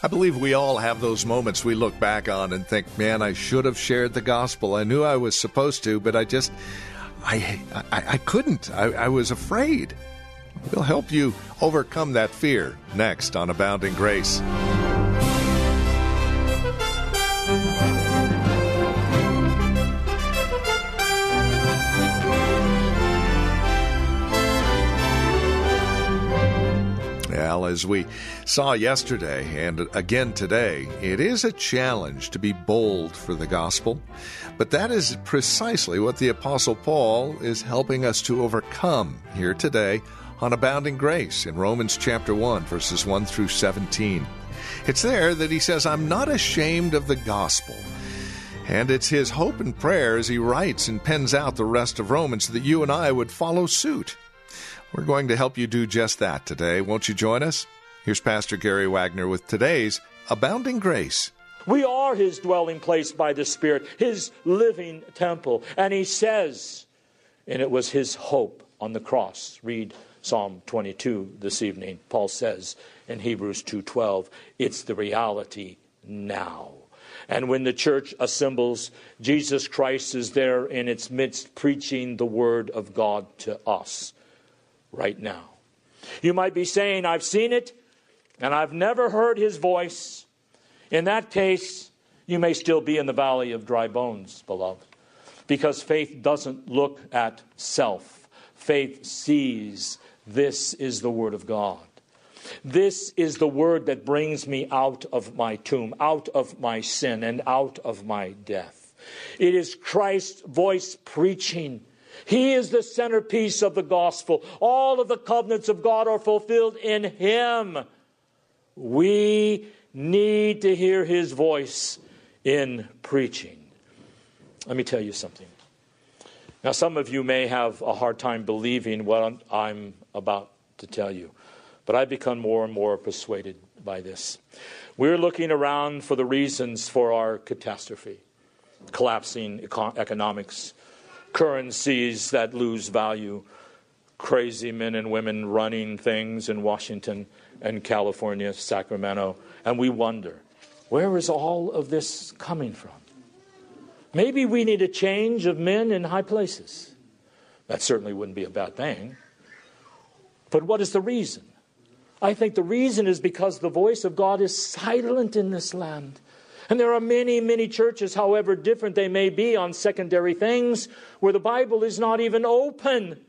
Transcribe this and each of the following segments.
I believe we all have those moments we look back on and think, man, I should have shared the gospel. I knew I was supposed to, but I just, I, I, I couldn't. I, I was afraid. We'll help you overcome that fear next on Abounding Grace. As we saw yesterday and again today, it is a challenge to be bold for the gospel. But that is precisely what the Apostle Paul is helping us to overcome here today on Abounding Grace in Romans chapter 1, verses 1 through 17. It's there that he says, I'm not ashamed of the gospel. And it's his hope and prayer as he writes and pens out the rest of Romans that you and I would follow suit. We're going to help you do just that today. Won't you join us? Here's Pastor Gary Wagner with today's Abounding Grace. We are his dwelling place by the Spirit, his living temple. And he says, and it was his hope on the cross. Read Psalm 22 this evening. Paul says in Hebrews 2:12, it's the reality now. And when the church assembles, Jesus Christ is there in its midst preaching the word of God to us right now. You might be saying, I've seen it and I've never heard his voice. In that case, you may still be in the valley of dry bones, beloved, because faith doesn't look at self. Faith sees this is the Word of God. This is the Word that brings me out of my tomb, out of my sin, and out of my death. It is Christ's voice preaching he is the centerpiece of the gospel. All of the covenants of God are fulfilled in Him. We need to hear His voice in preaching. Let me tell you something. Now, some of you may have a hard time believing what I'm about to tell you, but I've become more and more persuaded by this. We're looking around for the reasons for our catastrophe collapsing economics, currencies that lose value, crazy men and women running things in Washington and California, Sacramento, and we wonder where is all of this coming from? Maybe we need a change of men in high places. That certainly wouldn't be a bad thing. But what is the reason? I think the reason is because the voice of God is silent in this land. And there are many, many churches, however different they may be on secondary things, where the Bible is not even open.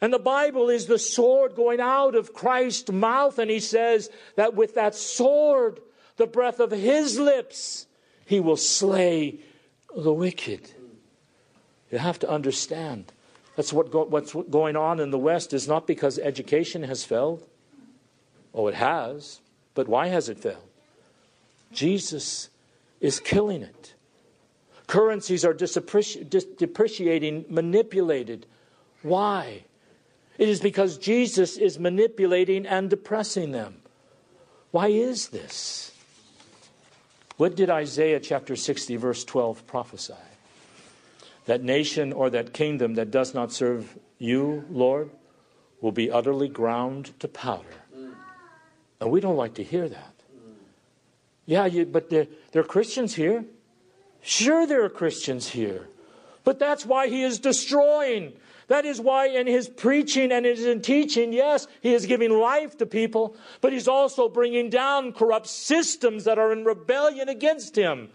And the Bible is the sword going out of Christ's mouth. And he says that with that sword, the breath of his lips, he will slay the wicked. You have to understand. That's what go, what's going on in the West is not because education has failed. Oh, it has. But why has it failed? Jesus is killing it. Currencies are depreciating, manipulated. Why? It is because Jesus is manipulating and depressing them. Why is this? What did Isaiah chapter 60, verse 12 prophesy? That nation or that kingdom that does not serve you, Lord, will be utterly ground to powder. And we don't like to hear that. Yeah, you, but there, there are Christians here. Sure, there are Christians here. But that's why he is destroying. That is why in his preaching and in his teaching, yes, he is giving life to people, but he's also bringing down corrupt systems that are in rebellion against him.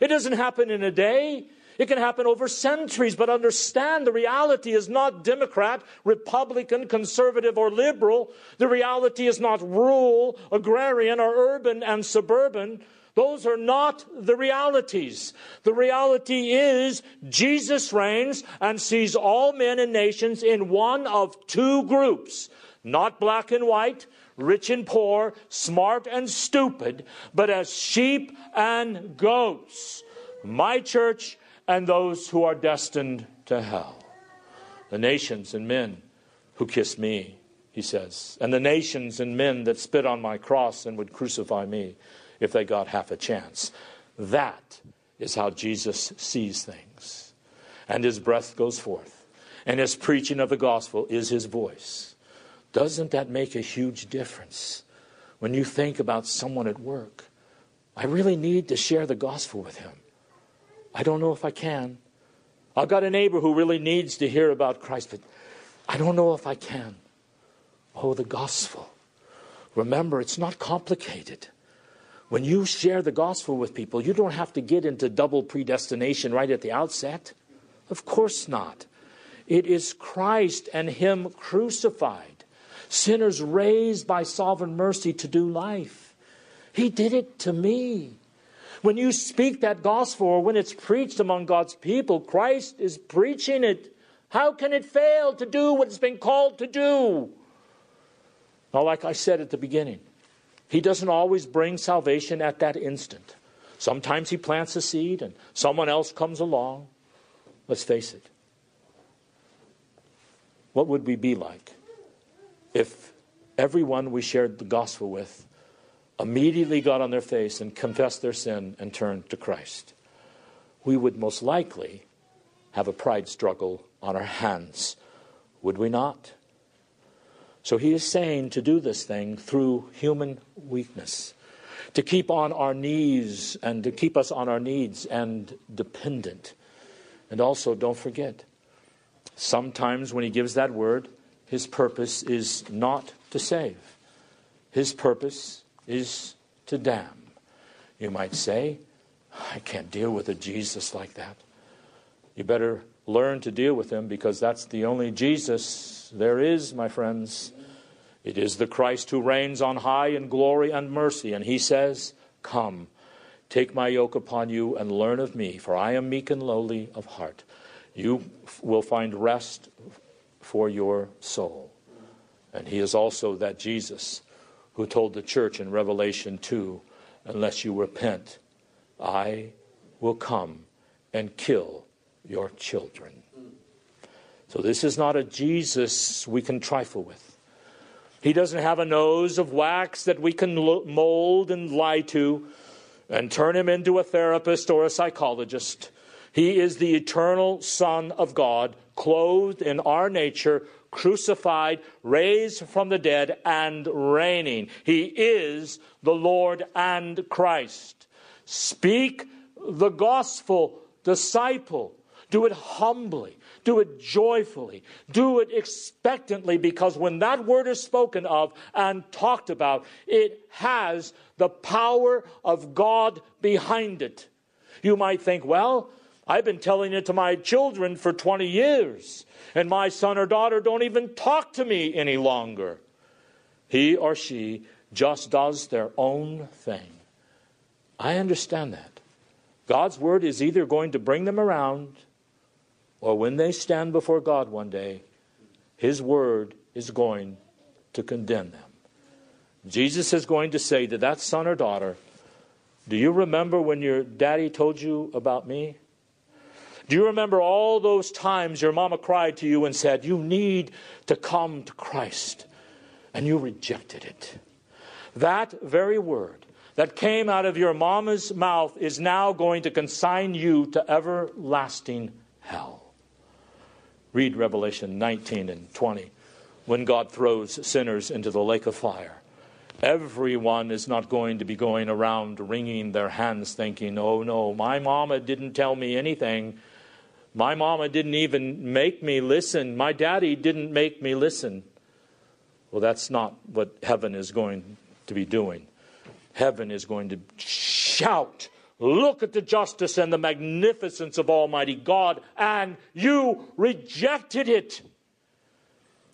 It doesn't happen in a day. It can happen over centuries, but understand the reality is not Democrat, Republican, conservative, or liberal. The reality is not rural, agrarian, or urban and suburban. Those are not the realities. The reality is Jesus reigns and sees all men and nations in one of two groups, not black and white, rich and poor, smart and stupid, but as sheep and goats. My church and those who are destined to hell. The nations and men who kiss me, he says, and the nations and men that spit on my cross and would crucify me if they got half a chance. That is how Jesus sees things. And his breath goes forth, and his preaching of the gospel is his voice. Doesn't that make a huge difference when you think about someone at work? I really need to share the gospel with him. I don't know if I can. I've got a neighbor who really needs to hear about Christ, but I don't know if I can. Oh, the gospel. Remember, it's not complicated. When you share the gospel with people, you don't have to get into double predestination right at the outset. Of course not. It is Christ and Him crucified, sinners raised by sovereign mercy to do life. He did it to me. When you speak that gospel or when it's preached among God's people, Christ is preaching it. How can it fail to do what it's been called to do? Now, like I said at the beginning, He doesn't always bring salvation at that instant. Sometimes He plants a seed and someone else comes along. Let's face it. What would we be like if everyone we shared the gospel with immediately got on their face and confessed their sin and turned to Christ, we would most likely have a pride struggle on our hands, would we not? So he is saying to do this thing through human weakness, to keep on our knees and to keep us on our needs and dependent. And also, don't forget, sometimes when he gives that word, his purpose is not to save. His purpose is to damn. You might say, I can't deal with a Jesus like that. You better learn to deal with him because that's the only Jesus there is, my friends. It is the Christ who reigns on high in glory and mercy. And he says, Come, take my yoke upon you and learn of me, for I am meek and lowly of heart. You will find rest for your soul. And he is also that Jesus who told the church in Revelation 2 Unless you repent, I will come and kill your children. So, this is not a Jesus we can trifle with. He doesn't have a nose of wax that we can mold and lie to and turn him into a therapist or a psychologist. He is the eternal Son of God, clothed in our nature, crucified, raised from the dead, and reigning. He is the Lord and Christ. Speak the gospel, disciple. Do it humbly. Do it joyfully. Do it expectantly because when that word is spoken of and talked about, it has the power of God behind it. You might think, well, I've been telling it to my children for 20 years, and my son or daughter don't even talk to me any longer. He or she just does their own thing. I understand that. God's word is either going to bring them around, or when they stand before God one day, His word is going to condemn them. Jesus is going to say to that son or daughter, Do you remember when your daddy told you about me? Do you remember all those times your mama cried to you and said, You need to come to Christ? And you rejected it. That very word that came out of your mama's mouth is now going to consign you to everlasting hell. Read Revelation 19 and 20 when God throws sinners into the lake of fire. Everyone is not going to be going around wringing their hands thinking, oh no, my mama didn't tell me anything. My mama didn't even make me listen. My daddy didn't make me listen. Well, that's not what heaven is going to be doing. Heaven is going to shout, Look at the justice and the magnificence of Almighty God, and you rejected it.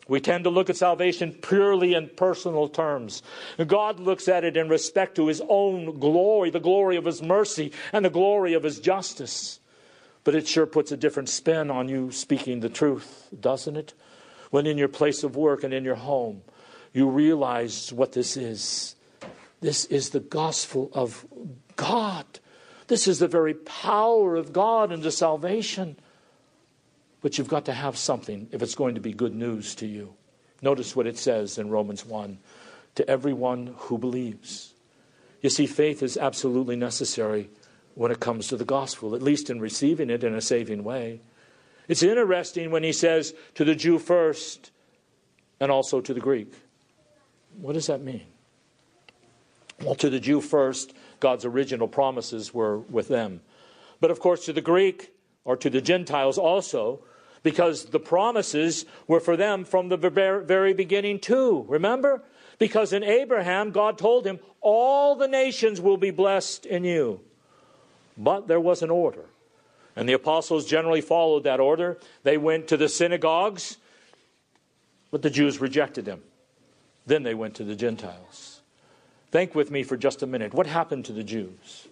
We tend to look at salvation purely in personal terms. God looks at it in respect to His own glory, the glory of His mercy, and the glory of His justice. But it sure puts a different spin on you speaking the truth, doesn't it? When in your place of work and in your home, you realize what this is. This is the gospel of God. This is the very power of God into salvation. But you've got to have something if it's going to be good news to you. Notice what it says in Romans 1 to everyone who believes. You see, faith is absolutely necessary when it comes to the gospel, at least in receiving it in a saving way. It's interesting when he says to the Jew first and also to the Greek. What does that mean? Well, to the Jew first, God's original promises were with them. But of course, to the Greek or to the Gentiles also, because the promises were for them from the very beginning, too. Remember? Because in Abraham, God told him, All the nations will be blessed in you. But there was an order. And the apostles generally followed that order. They went to the synagogues, but the Jews rejected them. Then they went to the Gentiles. Think with me for just a minute. What happened to the Jews?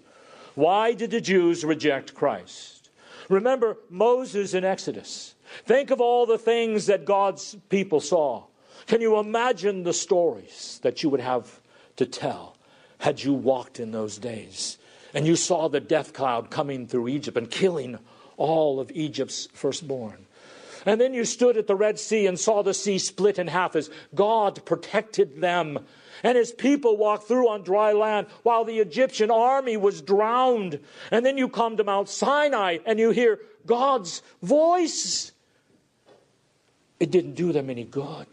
Why did the Jews reject Christ? Remember Moses in Exodus. Think of all the things that God's people saw. Can you imagine the stories that you would have to tell had you walked in those days? And you saw the death cloud coming through Egypt and killing all of Egypt's firstborn. And then you stood at the Red Sea and saw the sea split in half as God protected them. And his people walked through on dry land while the Egyptian army was drowned. And then you come to Mount Sinai and you hear God's voice. It didn't do them any good.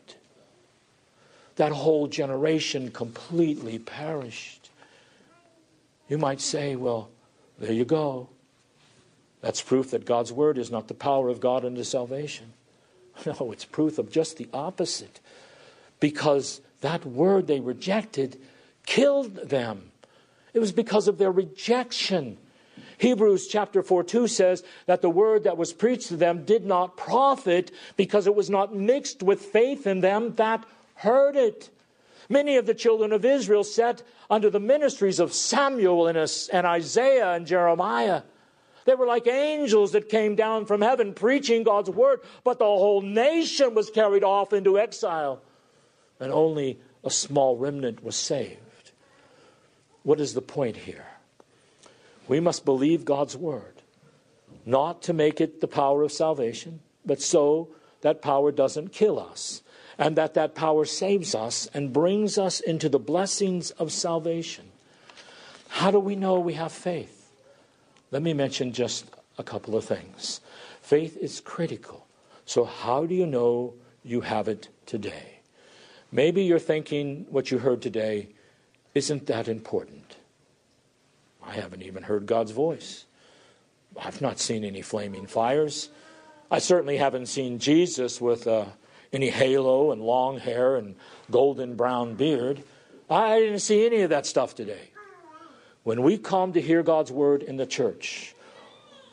That whole generation completely perished. You might say, well, there you go. That's proof that God's word is not the power of God unto salvation. No, it's proof of just the opposite. Because that word they rejected killed them. It was because of their rejection. Hebrews chapter 4 2 says that the word that was preached to them did not profit because it was not mixed with faith in them that heard it. Many of the children of Israel sat under the ministries of Samuel and Isaiah and Jeremiah. They were like angels that came down from heaven preaching God's word, but the whole nation was carried off into exile, and only a small remnant was saved. What is the point here? We must believe God's word, not to make it the power of salvation, but so that power doesn't kill us and that that power saves us and brings us into the blessings of salvation. How do we know we have faith? Let me mention just a couple of things. Faith is critical. So, how do you know you have it today? Maybe you're thinking what you heard today isn't that important. I haven't even heard God's voice. I've not seen any flaming fires. I certainly haven't seen Jesus with a any halo and long hair and golden brown beard. I didn't see any of that stuff today. When we come to hear God's word in the church,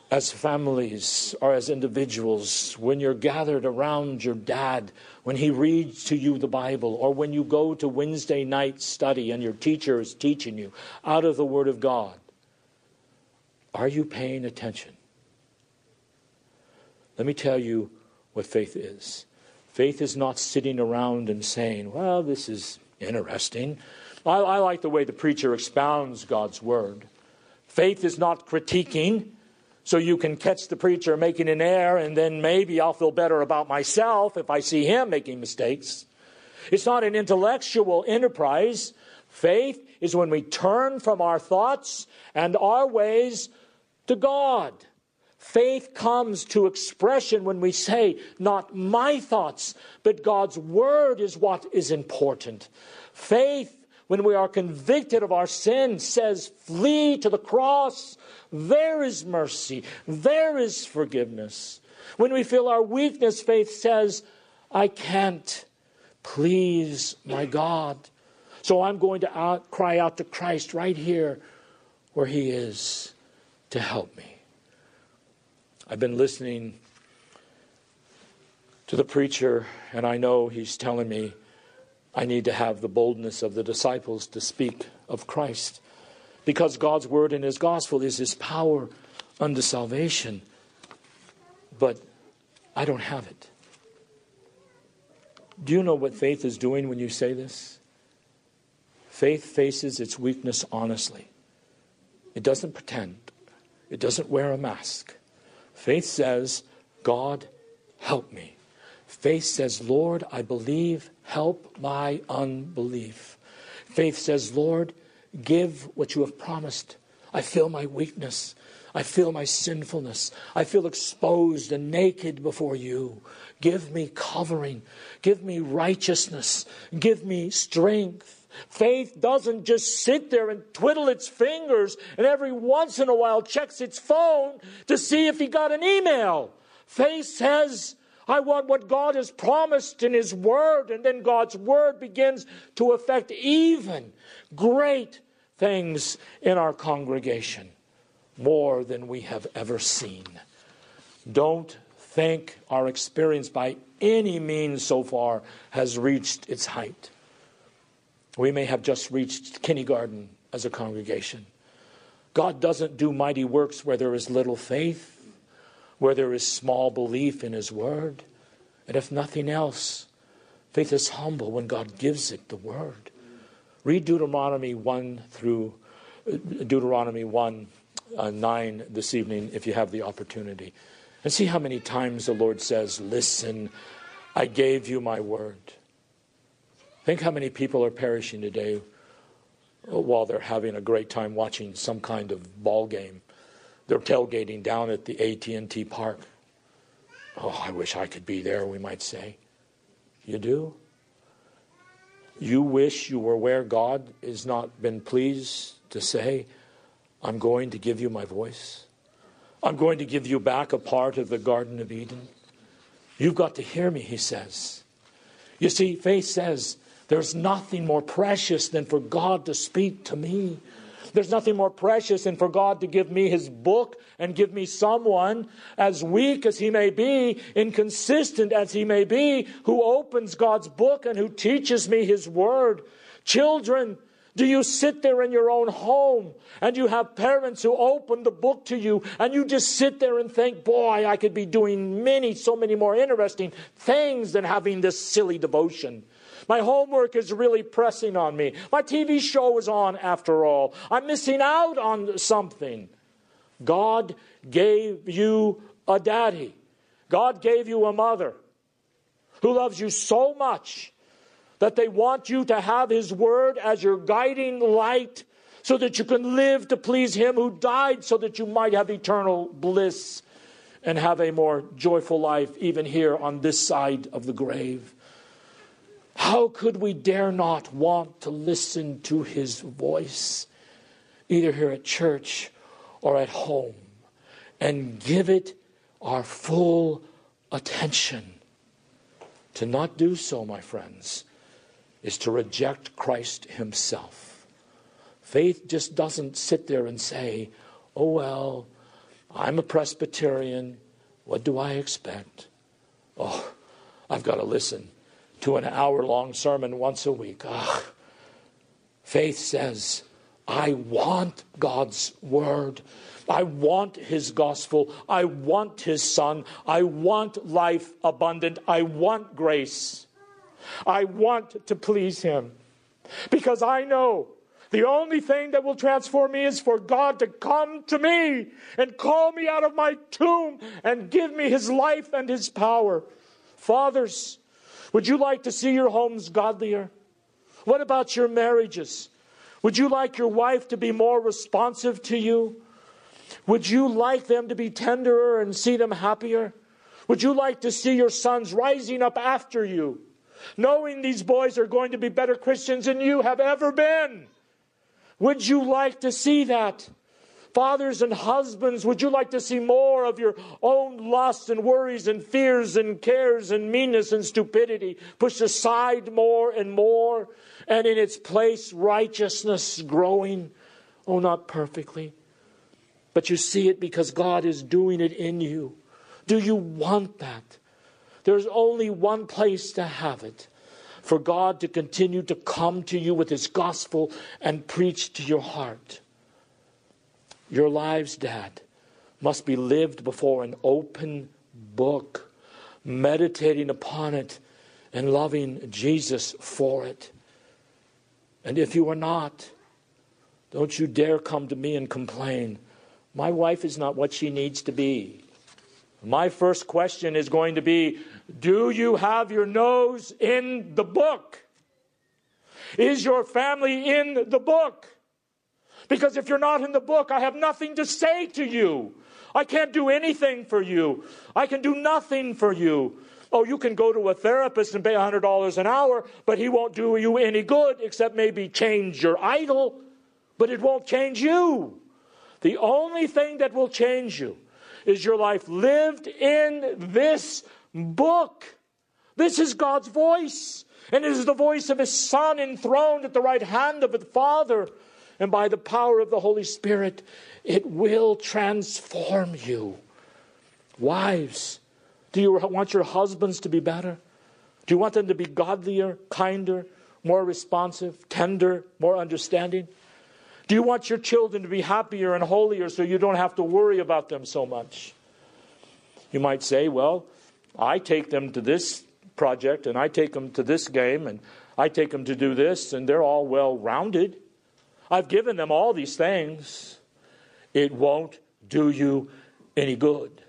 as families or as individuals, when you're gathered around your dad, when he reads to you the Bible, or when you go to Wednesday night study and your teacher is teaching you out of the Word of God, are you paying attention? Let me tell you what faith is. Faith is not sitting around and saying, well, this is interesting. I, I like the way the preacher expounds God's word. Faith is not critiquing, so you can catch the preacher making an error, and then maybe I'll feel better about myself if I see him making mistakes. It's not an intellectual enterprise. Faith is when we turn from our thoughts and our ways to God. Faith comes to expression when we say, Not my thoughts, but God's word is what is important. Faith, when we are convicted of our sin, says, Flee to the cross. There is mercy, there is forgiveness. When we feel our weakness, faith says, I can't. Please, my God. So I'm going to out, cry out to Christ right here where He is to help me. I've been listening to the preacher, and I know he's telling me I need to have the boldness of the disciples to speak of Christ. Because God's word and his gospel is his power unto salvation. But I don't have it. Do you know what faith is doing when you say this? Faith faces its weakness honestly. It doesn't pretend, it doesn't wear a mask. Faith says, God, help me. Faith says, Lord, I believe, help my unbelief. Faith says, Lord, give what you have promised. I feel my weakness. I feel my sinfulness. I feel exposed and naked before you. Give me covering. Give me righteousness. Give me strength. Faith doesn't just sit there and twiddle its fingers and every once in a while checks its phone to see if he got an email. Faith says, I want what God has promised in His Word, and then God's Word begins to affect even great things in our congregation more than we have ever seen. Don't think our experience by any means so far has reached its height. We may have just reached kindergarten as a congregation. God doesn't do mighty works where there is little faith, where there is small belief in His Word. And if nothing else, faith is humble when God gives it the Word. Read Deuteronomy 1 through uh, Deuteronomy 1 uh, 9 this evening if you have the opportunity. And see how many times the Lord says, Listen, I gave you my word. Think how many people are perishing today while they're having a great time watching some kind of ball game. They're tailgating down at the AT&T park. Oh, I wish I could be there, we might say. You do? You wish you were where God has not been pleased to say, I'm going to give you my voice. I'm going to give you back a part of the Garden of Eden. You've got to hear me, he says. You see, faith says, there's nothing more precious than for God to speak to me. There's nothing more precious than for God to give me his book and give me someone, as weak as he may be, inconsistent as he may be, who opens God's book and who teaches me his word. Children, do you sit there in your own home and you have parents who open the book to you and you just sit there and think, boy, I could be doing many, so many more interesting things than having this silly devotion? My homework is really pressing on me. My TV show is on after all. I'm missing out on something. God gave you a daddy, God gave you a mother who loves you so much that they want you to have His Word as your guiding light so that you can live to please Him who died so that you might have eternal bliss and have a more joyful life even here on this side of the grave. How could we dare not want to listen to His voice, either here at church or at home, and give it our full attention? To not do so, my friends, is to reject Christ Himself. Faith just doesn't sit there and say, oh, well, I'm a Presbyterian. What do I expect? Oh, I've got to listen to an hour long sermon once a week. Ugh. Faith says, I want God's word. I want his gospel. I want his son. I want life abundant. I want grace. I want to please Him because I know the only thing that will transform me is for God to come to me and call me out of my tomb and give me His life and His power. Fathers, would you like to see your homes godlier? What about your marriages? Would you like your wife to be more responsive to you? Would you like them to be tenderer and see them happier? Would you like to see your sons rising up after you? knowing these boys are going to be better Christians than you have ever been. Would you like to see that? Fathers and husbands, would you like to see more of your own lusts and worries and fears and cares and meanness and stupidity pushed aside more and more, and in its place righteousness growing? Oh, not perfectly, but you see it because God is doing it in you. Do you want that? There's only one place to have it for God to continue to come to you with His gospel and preach to your heart. Your lives, Dad, must be lived before an open book, meditating upon it and loving Jesus for it. And if you are not, don't you dare come to me and complain. My wife is not what she needs to be. My first question is going to be Do you have your nose in the book? Is your family in the book? Because if you're not in the book, I have nothing to say to you. I can't do anything for you. I can do nothing for you. Oh, you can go to a therapist and pay $100 an hour, but he won't do you any good except maybe change your idol, but it won't change you. The only thing that will change you is your life lived in this book. This is God's voice, and it is the voice of His Son enthroned at the right hand of the Father. And by the power of the Holy Spirit, it will transform you. Wives, do you want your husbands to be better? Do you want them to be godlier, kinder, more responsive, tender, more understanding? Do you want your children to be happier and holier so you don't have to worry about them so much? You might say, well, I take them to this project and I take them to this game and I take them to do this and they're all well rounded. I've given them all these things. It won't do you any good.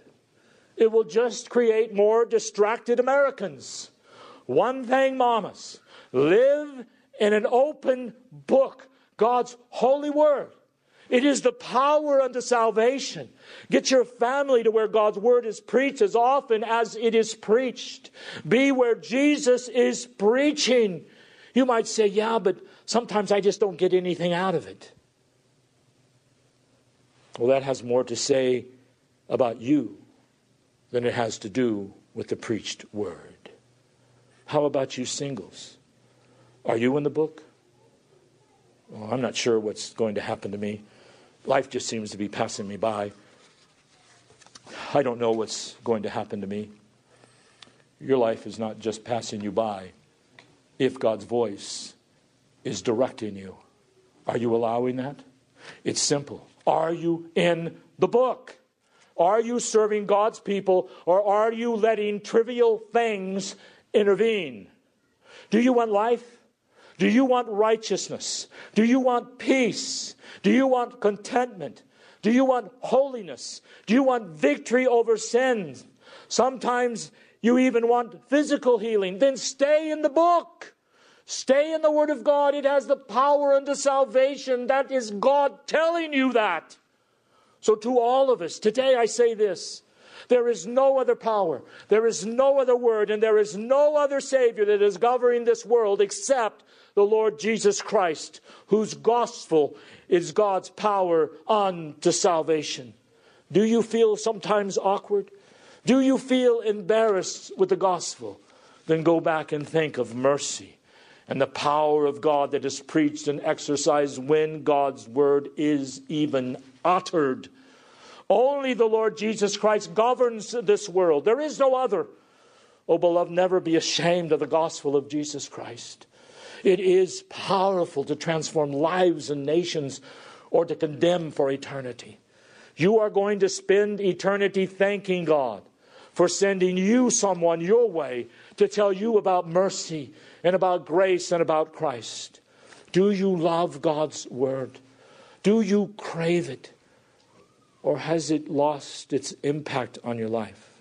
It will just create more distracted Americans. One thing, mamas live in an open book God's holy word. It is the power unto salvation. Get your family to where God's word is preached as often as it is preached. Be where Jesus is preaching. You might say, yeah, but sometimes I just don't get anything out of it. Well, that has more to say about you than it has to do with the preached word. How about you singles? Are you in the book? Well, I'm not sure what's going to happen to me. Life just seems to be passing me by. I don't know what's going to happen to me. Your life is not just passing you by if God's voice is directing you. Are you allowing that? It's simple. Are you in the book? Are you serving God's people or are you letting trivial things intervene? Do you want life? Do you want righteousness? Do you want peace? Do you want contentment? Do you want holiness? Do you want victory over sin? Sometimes you even want physical healing. Then stay in the book. Stay in the Word of God. It has the power unto salvation. That is God telling you that. So, to all of us, today I say this there is no other power, there is no other word, and there is no other Savior that is governing this world except the Lord Jesus Christ, whose gospel is God's power unto salvation. Do you feel sometimes awkward? Do you feel embarrassed with the gospel? Then go back and think of mercy and the power of God that is preached and exercised when God's word is even uttered. Only the Lord Jesus Christ governs this world. There is no other. Oh, beloved, never be ashamed of the gospel of Jesus Christ. It is powerful to transform lives and nations or to condemn for eternity. You are going to spend eternity thanking God for sending you someone your way to tell you about mercy and about grace and about Christ. Do you love God's word? Do you crave it? Or has it lost its impact on your life?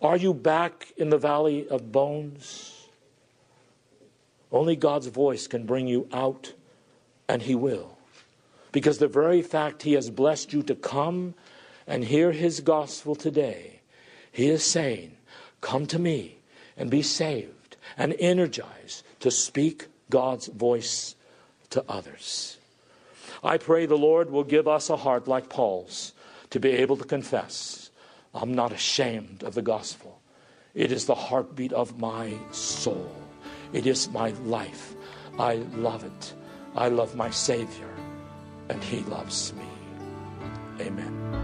Are you back in the valley of bones? Only God's voice can bring you out, and He will. Because the very fact He has blessed you to come and hear His gospel today, He is saying, Come to me and be saved and energized to speak God's voice to others. I pray the Lord will give us a heart like Paul's to be able to confess, I'm not ashamed of the gospel. It is the heartbeat of my soul. It is my life. I love it. I love my Savior, and He loves me. Amen.